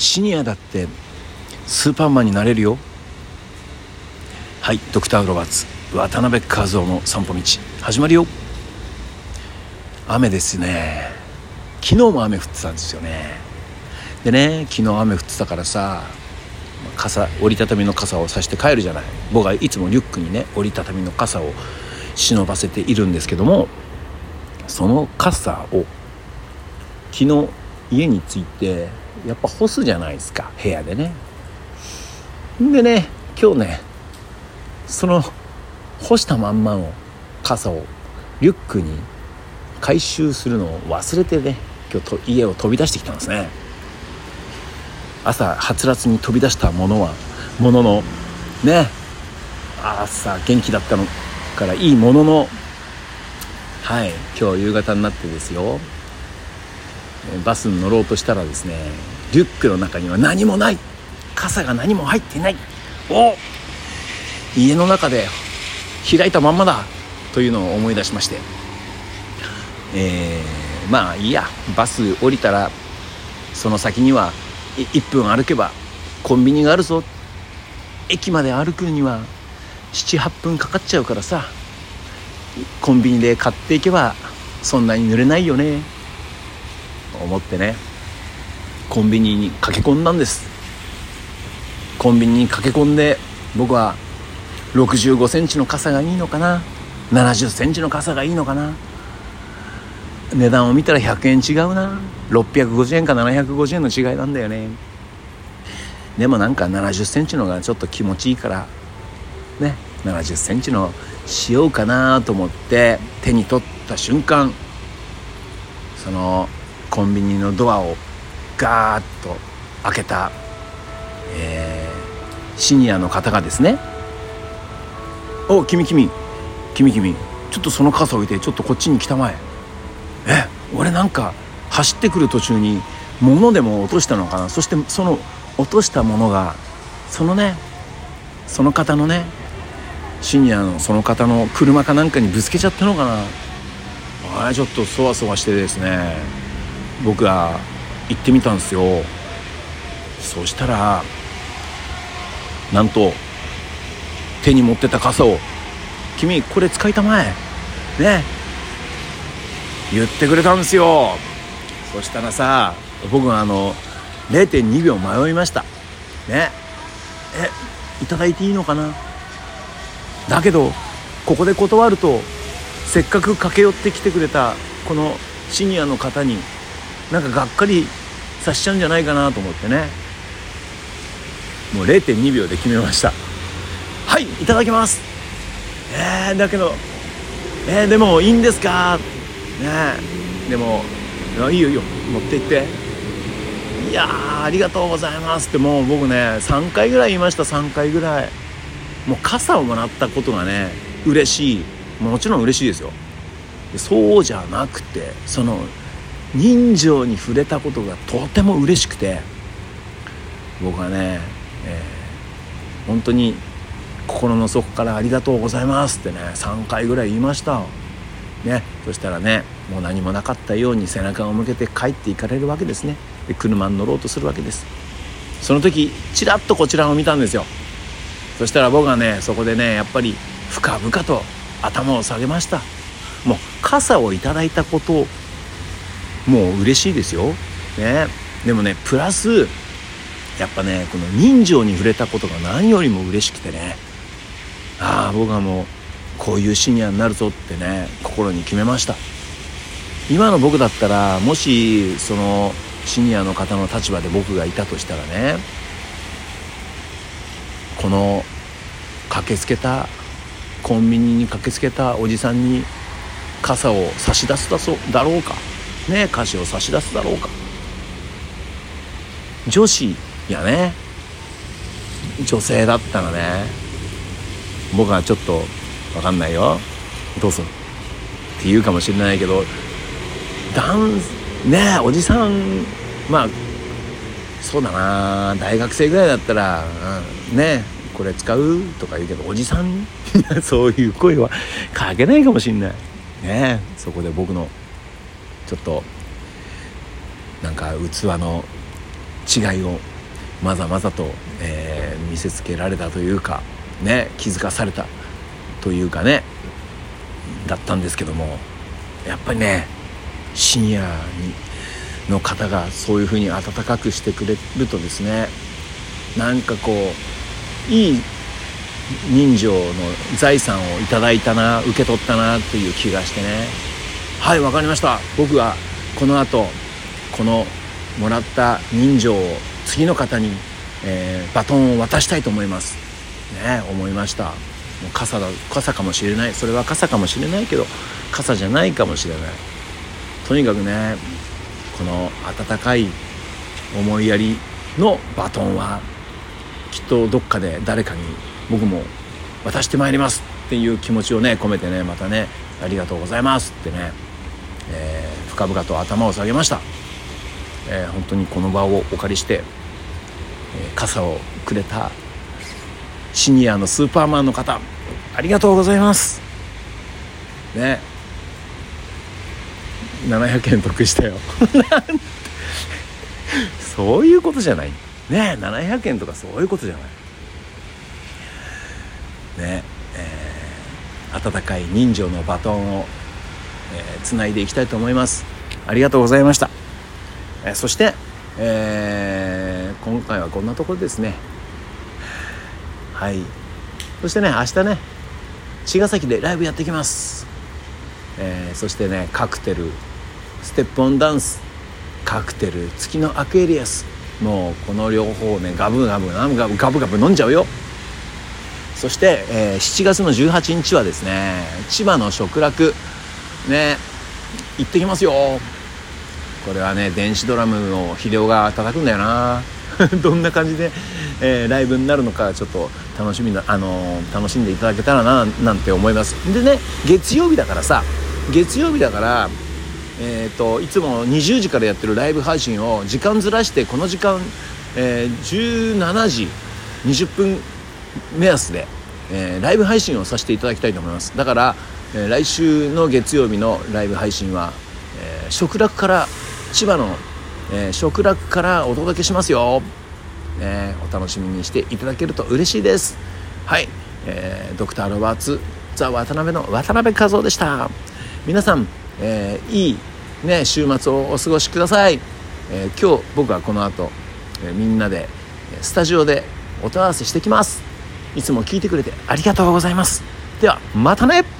シニアだってスーパーマンになれるよ。はいドクター・ロバーツ。渡辺和夫の散歩道。始まるよ。雨ですね。昨日も雨降ってたんですよね。でね昨日雨降ってたからさ傘折りたたみの傘をさして帰るじゃない。僕はいつもリュックにね折りたたみの傘を忍ばせているんですけどもその傘を昨日家に着いてやっぱ干すじゃないですか部屋でね。んでね今日ねその干したまんまの傘をリュックに回収するのを忘れてね今日と家を飛び出してきたんですね。朝はつらつに飛び出したものはもののね朝元気だったのからいいもののはい今日夕方になってですよ。バスに乗ろうとしたらですねリュックの中には何もない。傘が何も入っていない。お家の中で開いたまんまだ。というのを思い出しまして。えー、まあいいや。バス降りたらその先には1分歩けばコンビニがあるぞ。駅まで歩くには78分かかっちゃうからさ。コンビニで買っていけばそんなに濡れないよね。思ってねコンビニに駆け込んだんです。コンビニに駆け込んで僕は6 5センチの傘がいいのかな？7 0センチの傘がいいのかな？値段を見たら100円違うな。650円か750円の違いなんだよね。でもなんか7 0センチのがちょっと気持ちいいからね7 0センチのしようかなと思って手に取った瞬間そのコンビニのドアをガーッと開けた、えー、シニアの方がですね「お君君君君ちょっとその傘置いてちょっとこっちに来たまえ」え俺なんか走ってくる途中に物でも落としたのかな？そしてその落としたものがそのねその方のねシニアのその方の車かなんかにぶつけちゃったのかな？あれちょっとそわそわしてですね。僕が行ってみたんですよ。そしたらなんと手に持ってた傘を「君これ使いたまえ」ね。言ってくれたんですよ。そしたらさ僕はあの0.2秒迷いましたね。えいただいていいのかな？だけどここで断るとせっかく駆け寄ってきてくれたこのシニアの方になんかがっかりさせちゃうんじゃないかなと思ってね。もう0.2秒で決めました。はいいただきます。えー、だけどえー、でもいいんですか？ねでもいいよいいよ。持って行って。いやありがとうございます。ってもう僕ね3回ぐらい言いました。3回ぐらい。もう傘をもらったことがね嬉しい。もちろん嬉しいですよ。そうじゃなくてその人情に触れたことがとても嬉しくて僕はね、えー、本当に心の底から「ありがとうございます」ってね3回ぐらい言いました。ねそしたらねもう何もなかったように背中を向けて帰っていかれるわけですね。で車に乗ろうとするわけです。その時ちらっとこちらを見たんですよ。そしたら僕はねそこでねやっぱり深々と頭を下げました。もう傘をいただいたこともう嬉しいですよ。ね。でもねプラスやっぱねこの人情に触れたことが何よりも嬉しくてね。ああ僕はもうこういうシニアになるぞってね心に決めました。今の僕だったらもしそのシニアの方の立場で僕がいたとしたらねこの駆けつけたコンビニに駆けつけたおじさんに傘を差し出すだそうだろうか。ね菓子を差し出すだろうか。女子やね。女性だったらね僕はちょっと分かんないよ。どうするって言うかもしれないけど男ねおじさんまあそうだな。大学生ぐらいだったら、うん、ねこれ使うとか言うけどおじさん？そういう声はかけないかもしんない。ねそこで僕のちょっとなんか器の違いをまざまざと、えー、見せつけられたというかね気づかされたというかねだったんですけどもやっぱりね深夜にの方がそういうふうに温かくしてくれるとですねなんかこういい人情の財産をいただいたな受け取ったなという気がしてね。はい分かりました。僕はこの後このもらった人情を次の方に、えー、バトンを渡したいと思います。ね思いました。もう傘だ傘かもしれない。それは傘かもしれないけど傘じゃないかもしれない。とにかくねこの温かい思いやりのバトンはきっとどっかで誰かに僕も渡してまいりますっていう気持ちをね込めてねまたねありがとうございますってね、えー、深々と頭を下げました、えー、本当にこの場をお借りして、えー、傘をくれたシニアのスーパーマンの方ありがとうございます。ね。700円得したよ。そういうことじゃない。ね700円とかそういうことじゃない。ねえー、温かい人情のバトンをつない、えー、でいきたいと思います。ありがとうございました、えー、そして、えー、今回はこんなところですね。はい。そしてね明日ね茅ヶ崎でライブやってきます、えー、そしてねカクテルステップオンダンスカクテル月のアクエリアス。もうこの両方ねガブガブガブガブガブガブ飲んじゃうよ。そして、えー、7月の18日はですね千葉の食楽ね。行ってきますよ。これはね電子ドラムの肥料が叩くんだよな。どんな感じで、えー、ライブになるのかちょっと楽しみな、あのー、楽しんでいただけたらななんて思います。でね月曜日だからさ月曜日だからえーと、いつも20時からやってるライブ配信を時間ずらしてこの時間、えー、17時20分目安で、えー、ライブ配信をさせていただきたいと思います。だから、え、来週の月曜日のライブ配信は、えー、食楽から千葉の、えー、食楽からお届けしますよ、ね、お楽しみにしていただけると嬉しいです。はい、えー、ドクター・ロバーツザ・渡辺の渡辺和夫でした。皆さん、えー、いいね、週末をお過ごしください、えー、今日僕はこの後、えー、みんなでスタジオで音合わせしてきます。いつも聞いてくれてありがとうございます。ではまたね。